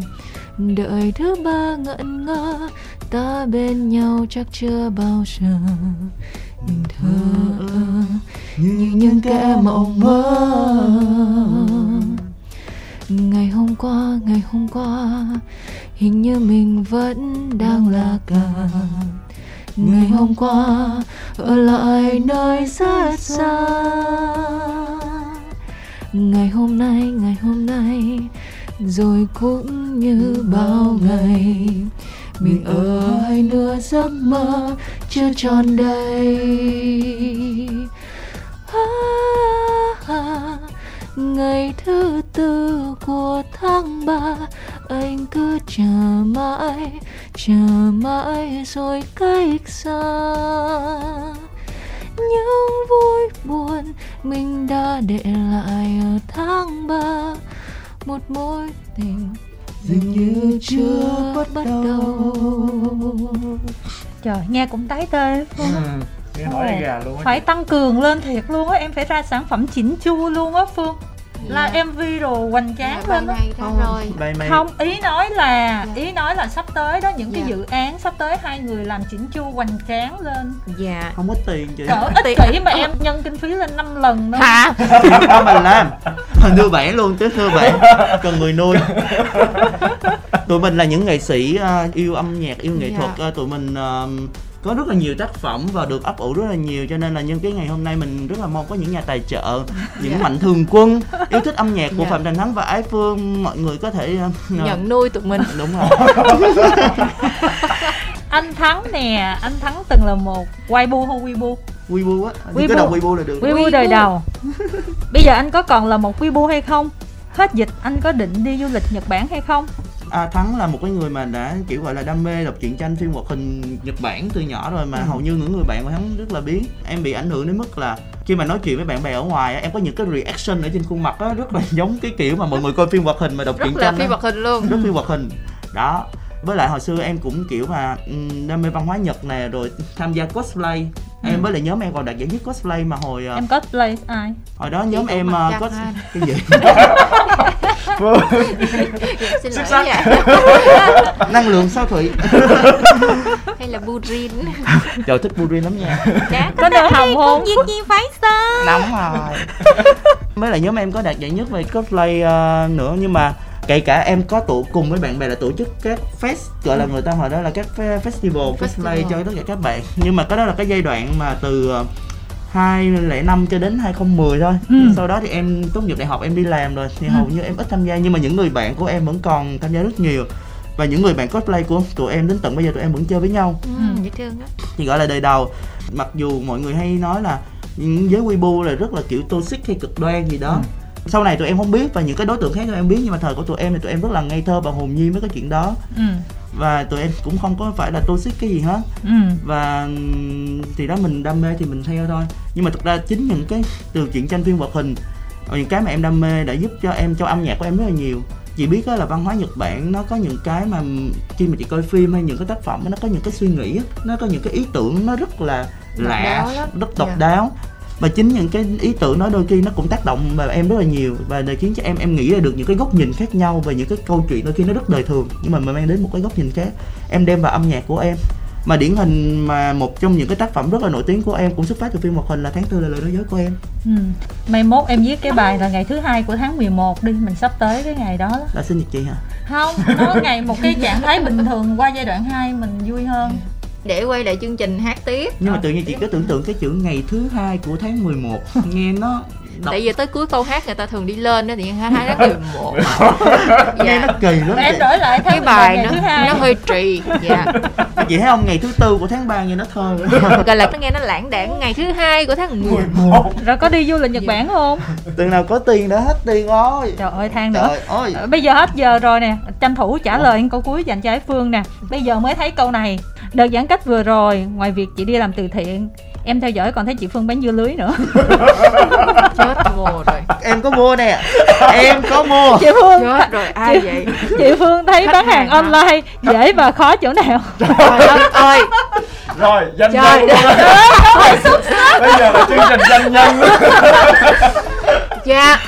Đợi thứ ba ngẩn ngơ Ta bên nhau chắc chưa bao giờ. Nhưng thơ ơ như những kẻ mộng mơ. Ngày hôm qua ngày hôm qua hình như mình vẫn đang là cả. Ngày hôm qua ở lại nơi rất xa. Ngày hôm nay ngày hôm nay rồi cũng như bao ngày. Mình ở hai nửa giấc mơ chưa tròn đầy. À, à, ngày thứ tư của tháng ba anh cứ chờ mãi chờ mãi rồi cách xa. Những vui buồn mình đã để lại ở tháng ba. Một mối tình dường như chưa bắt đầu. trời nghe cũng tái tê Ừ. Gà luôn á phải tăng cường lên thiệt luôn á em phải ra sản phẩm chỉnh chu luôn á phương là mv rồi hoành tráng lên á. này ra rồi. bài này. Không ý nói là Dạ. ý nói là sắp tới đó những cái Dạ. dự án sắp tới hai người làm chỉnh chu hoành tráng lên. Dạ. Không có tiền chị. Cỡ ích kỷ mà em nhân kinh phí lên 5 lần đó hả? Không mình làm. Đưa bản luôn chứ thưa bạn cần người nuôi tụi mình là những nghệ sĩ ờ, yêu âm nhạc yêu nghệ Dạ. thuật ờ, tụi mình ờ, có rất là nhiều tác phẩm và được ấp ủ rất là nhiều cho nên là nhân cái ngày hôm nay mình rất là mong có những nhà tài trợ [LAUGHS] những Dạ. mạnh thường quân yêu thích âm nhạc của Dạ. phạm thành thắng và ái phương mọi người có thể ờ, nhận nuôi tụi mình. [LAUGHS] Đúng [LAUGHS] rồi. Anh thắng nè anh thắng từng là một Weibo hay Weibo? Weibo á Weibo. cứ đọc Weibo là được. Weibo. đời đầu. Bây giờ anh có còn là một Weibo hay không? Hết dịch anh có định đi du lịch Nhật Bản hay không À, Thắng là một cái người mà đã kiểu gọi là đam mê đọc truyện tranh phim hoạt hình Nhật Bản từ nhỏ rồi mà Ừ. hầu như những người bạn của Thắng rất là biết em bị ảnh hưởng đến mức là khi mà nói chuyện với bạn bè ở ngoài em có những cái reaction ở trên khuôn mặt á rất là [LAUGHS] giống cái kiểu mà mọi người coi phim hoạt hình mà đọc rất truyện là tranh phi á. vật hình luôn rất phim hoạt hình đó với lại hồi xưa em cũng kiểu mà đam mê văn hóa Nhật nè rồi tham gia cosplay. Em với lại nhóm em còn đạt giải nhất cosplay mà hồi ờ, em cosplay ai? hồi đó nhóm em trang cos [LAUGHS] cái gì? [LAUGHS] Xin lỗi. Sắc. [LAUGHS] năng lượng sao thủy hay là burin trời thích Burin lắm nha. Dạ, có nơi hồng hôn. việc gì phải sợ nóng rồi. Với lại nhóm em có đạt giải nhất về cosplay ờ, nữa nhưng mà kể cả em có tụ cùng với bạn bè là tổ chức các fest gọi là người ta gọi đó là các fe- festival Festival. cho tất cả các bạn. Nhưng mà cái đó là cái giai đoạn mà từ ờ, 2005 cho đến 2010 thôi. Ừ. sau đó thì em tốt nghiệp đại học em đi làm rồi. Thì Ừ. hầu như em ít tham gia nhưng mà những người bạn của em vẫn còn tham gia rất nhiều. Và những người bạn cosplay của tụi em đến tận bây giờ tụi em vẫn chơi với nhau. Ừ, Ừ. dễ thương á thì gọi là đời đầu. Mặc dù mọi người hay nói là những giới Weibo là rất là kiểu toxic hay cực đoan gì đó sau này tụi em không biết và những cái đối tượng khác tụi em biết nhưng mà thời của tụi em thì tụi em rất là ngây thơ và hồn nhiên với cái chuyện đó. Ừ. và tụi em cũng không có phải là toxic cái gì hết. Ừ. Và ừm, thì đó mình đam mê thì mình theo thôi. Nhưng mà thực ra chính những cái từ chuyện tranh phim hoạt hình và những cái mà em đam mê đã giúp cho em cho âm nhạc của em rất là nhiều. Chị biết á là văn hóa Nhật Bản nó có những cái mà khi mà chị coi phim hay những cái tác phẩm nó có những cái suy nghĩ nó có những cái ý tưởng nó rất là lạ rất độc Dạ. đáo và chính những cái ý tưởng đó đôi khi nó cũng tác động vào em rất là nhiều và để khiến cho em em nghĩ ra được những cái góc nhìn khác nhau về những cái câu chuyện đôi khi nó rất đời thường nhưng mà mình mang đến một cái góc nhìn khác. Em đem vào âm nhạc của em. Mà điển hình mà một trong những cái tác phẩm rất là nổi tiếng của em cũng xuất phát từ phim hoạt hình là tháng tư là lời nói dối của em. Ừ. Mai mốt em viết cái bài là ngày thứ hai của tháng 11 đi mình sắp tới cái ngày đó đó. Là sinh nhật chị hả? Không nó ngày một cái trạng thái bình thường qua giai đoạn 2 mình vui hơn để quay lại chương trình hát tiếp. Nhưng mà tự nhiên chị cứ tưởng tượng cái chữ ngày thứ hai của tháng 11 [LAUGHS] nghe nó đọc, tại vì tới cuối câu hát người ta thường đi lên đó thì hai tháng mười một nghe dạ. nó kỳ lắm em đổi lại cái bài nó nó hơi trì dạ. Chị thấy không ngày thứ tư của tháng 3 nghe nó thơ [LAUGHS] gọi là nó nghe nó lãng đãng ngày thứ hai của tháng 10 rồi có đi du lịch Nhật Bản không? Từng nào có tiền đã hết tiền rồi. Trời ơi than nữa. Trời ơi. Bây giờ hết giờ rồi nè tranh thủ trả lời câu cuối dành cho Ái Phương nè. Bây giờ mới thấy câu này đợt giãn cách vừa rồi ngoài việc chị đi làm từ thiện em theo dõi còn thấy chị Phương bán dưa lưới nữa. [LAUGHS] Chết mồ rồi. Em có mua nè em có mua. Chị Phương chết rồi ai vậy? chị Phương thấy Khách bán hàng hàng hả? online dễ và khó chỗ nào. Trời đất ơi. Rồi danh Trời nhân. [LAUGHS] bây giờ là chương trình danh nhân. [LAUGHS] Dạ.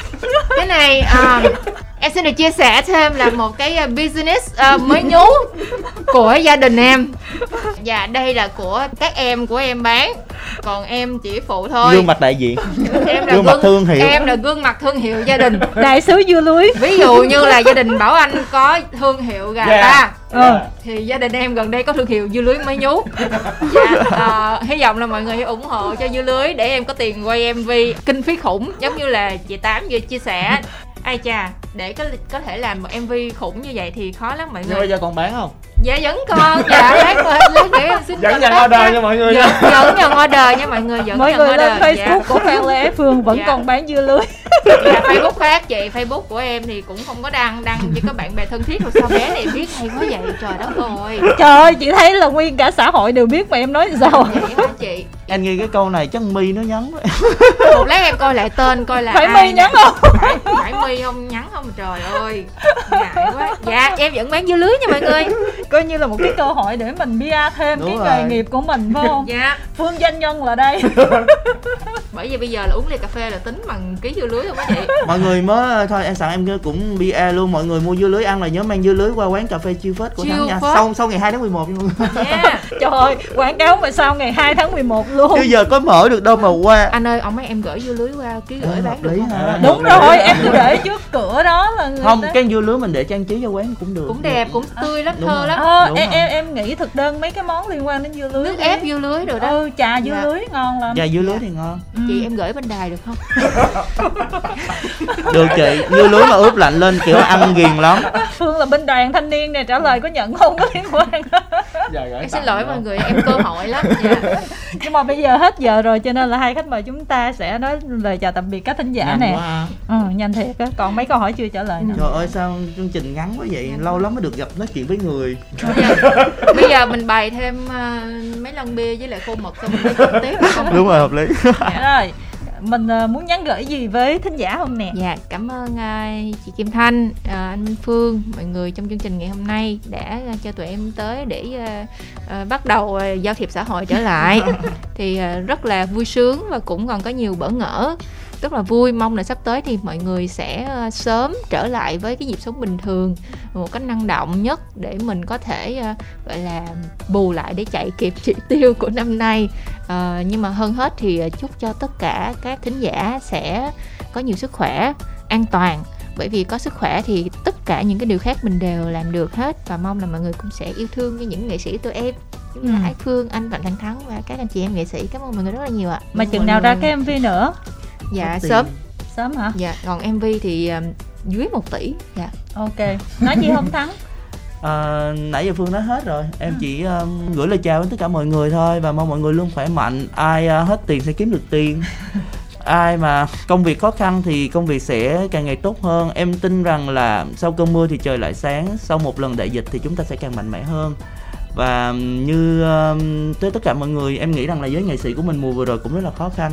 Cái này à, em xin được chia sẻ thêm là một cái à, business à, mới nhú của gia đình em. Dạ đây là của các em của em bán. Còn em chỉ phụ thôi. Gương mặt đại diện. Em gương mặt thương hiệu. em là gương mặt thương hiệu gia đình. Đại sứ dưa lưới. Ví dụ như là gia đình bảo anh có thương hiệu gà Dạ. ta. Ờ. thì gia đình em gần đây có thương hiệu dưa lưới mới nhú. Dạ, à, hy vọng là mọi người ủng hộ cho dưa lưới để em có tiền quay mv kinh phí khủng giống như là chị tám vừa chia sẻ ai chà để có có thể làm một mv khủng như vậy thì khó lắm mọi nhưng người. bây giờ còn bán không? Dạ vẫn còn. Dạ nữa lát nữa em xin dẫn nhận order nha. nha mọi người Vẫn- nha vẫn nhận order nha mọi người vẫn mọi nhận người order. Lên Facebook dạ. của Phan Lê Phương vẫn Dạ. còn bán dưa lưới. Dạ, Facebook khác. Chị Facebook của em thì cũng không có đăng. Đăng chỉ có bạn bè thân thiết rồi sao bé này biết hay quá vậy? Trời đất ơi. Trời ơi chị thấy là nguyên cả xã hội đều biết mà em nói sao? Vậy hả chị anh nghe cái câu này chắc mi nó nhắn một lát em coi lại tên coi là phải mi nhắn không? Phải, phải mi không? Nhắn không? Trời ơi ngại quá. Dạ em vẫn bán dưa lưới nha mọi người. Coi như là một cái cơ hội để mình bia thêm Đúng cái rồi. nghề nghiệp của mình phải không? Dạ. Phương doanh nhân là đây. [LAUGHS] Bởi vì bây giờ là uống ly cà phê là tính bằng ký dưa lưới không á chị. Mọi người mới thôi em sẵn em cũng bia luôn. Mọi người mua dưa lưới ăn là nhớ mang dưa lưới qua quán cà phê chiêu phết của Chiêu thắng nha. Phết. sau sau ngày 2 tháng 11 nha mọi người. Yeah. trời ơi quảng cáo mà sau ngày 2 tháng 11 luôn chứ giờ có mở được đâu mà qua. Anh ơi ông mấy em gửi dưa lưới qua ký gửi Ờ, bán được không? ha. đúng rồi em cứ để trước cửa đó là người không ta... cái dưa lưới mình để trang trí cho quán cũng được. Cũng đẹp cũng tươi lắm thơ lắm. Ờ, em, em em nghĩ thực đơn mấy cái món liên quan đến dưa lưới nước ép dưa lưới rồi đó. Ừ trà dưa Dạ. lưới ngon lắm. Và dưa lưới thì ngon. Ừ. chị em gửi bên đài được không? Được chị. Dưa lưới mà ướp lạnh lên kiểu ăn ghiền lắm. Phương là binh đoàn thanh niên nè trả lời có nhận không có liên quan. Dạ, em xin lỗi mọi người em cơ hội lắm dạ. nhưng mà bây giờ hết giờ rồi cho nên là hai khách mời chúng ta sẽ nói lời chào tạm biệt các thính giả Nhanh nè. quá. Ừ, nhanh thiệt á. Còn mấy câu hỏi chưa trả lời nữa trời ơi sao chương trình ngắn quá vậy? Lâu lắm mới được gặp nói chuyện với người. Bây, giờ, mình bày thêm ờ, mấy lon bia với lại khô mật xong mình tiếp. Đúng rồi hợp lý. Rồi mình ờ, muốn nhắn gửi gì với thính giả không nè Dạ, cảm ơn à, chị Kim Thanh, à, anh Minh Phương, mọi người trong chương trình ngày hôm nay đã cho tụi em tới để bắt đầu giao thiệp xã hội trở lại. [LAUGHS] thì rất là vui sướng và cũng còn có nhiều bỡ ngỡ. Rất là vui, mong là sắp tới thì mọi người sẽ sớm trở lại với cái nhịp sống bình thường một cách năng động nhất để mình có thể gọi là bù lại để chạy kịp chỉ tiêu của năm nay. À, nhưng mà hơn hết thì à, chúc cho tất cả các thính giả sẽ có nhiều sức khỏe an toàn bởi vì có sức khỏe thì tất cả những cái điều khác mình đều làm được hết và mong là mọi người cũng sẽ yêu thương như những nghệ sĩ tụi em là Ừ. Ái Phương, anh Phạm Thành Thắng và các anh chị em nghệ sĩ cảm ơn mọi người rất là nhiều ạ. mà chừng nào ra cái mv nữa Dạ sớm. sớm hả Dạ còn MV thì um, dưới 1 tỷ. Dạ. ok nói gì không thắng [LAUGHS] À, nãy giờ Phương nói hết rồi. Em chỉ um, gửi lời chào đến tất cả mọi người thôi Và mong mọi người luôn khỏe mạnh. Ai uh, hết tiền sẽ kiếm được tiền. [LAUGHS] Ai mà công việc khó khăn thì công việc sẽ càng ngày tốt hơn. Em tin rằng là sau cơn mưa thì trời lại sáng. Sau một lần đại dịch thì chúng ta sẽ càng mạnh mẽ hơn. Và như um, tới tất cả mọi người em nghĩ rằng là giới nghệ sĩ của mình mùa vừa rồi cũng rất là khó khăn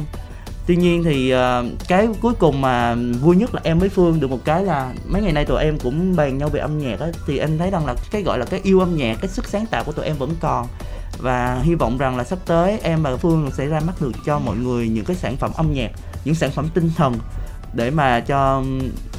tuy nhiên thì uh, cái cuối cùng mà vui nhất là em với phương được một cái là mấy ngày nay tụi em cũng bàn nhau về âm nhạc á thì em thấy rằng là cái gọi là cái yêu âm nhạc cái sức sáng tạo của tụi em vẫn còn. Và hy vọng rằng là sắp tới em và phương sẽ ra mắt được cho mọi người những cái sản phẩm âm nhạc những sản phẩm tinh thần để mà cho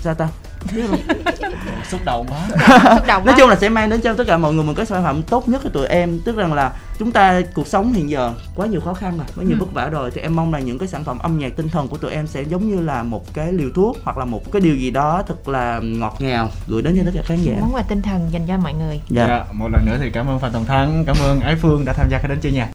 sao ta [LAUGHS] xúc động quá. Xúc động nói chung là sẽ mang đến cho tất cả mọi người một cái sản phẩm tốt nhất của tụi em. Tức rằng là chúng ta cuộc sống hiện giờ quá nhiều khó khăn rồi quá nhiều Ừ. vất vả rồi. Thì em mong là những cái sản phẩm âm nhạc tinh thần của tụi em sẽ giống như là một cái liều thuốc hoặc là một cái điều gì đó thật là ngọt ngào gửi đến cho tất cả khán giả. Món quà tinh thần dành cho mọi người. Dạ. Dạ, một lần nữa thì cảm ơn Phạm Tùng Thắng, cảm ơn Ái Phương đã tham gia cái đến chơi nhà.